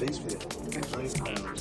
Shakespeare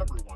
everyone.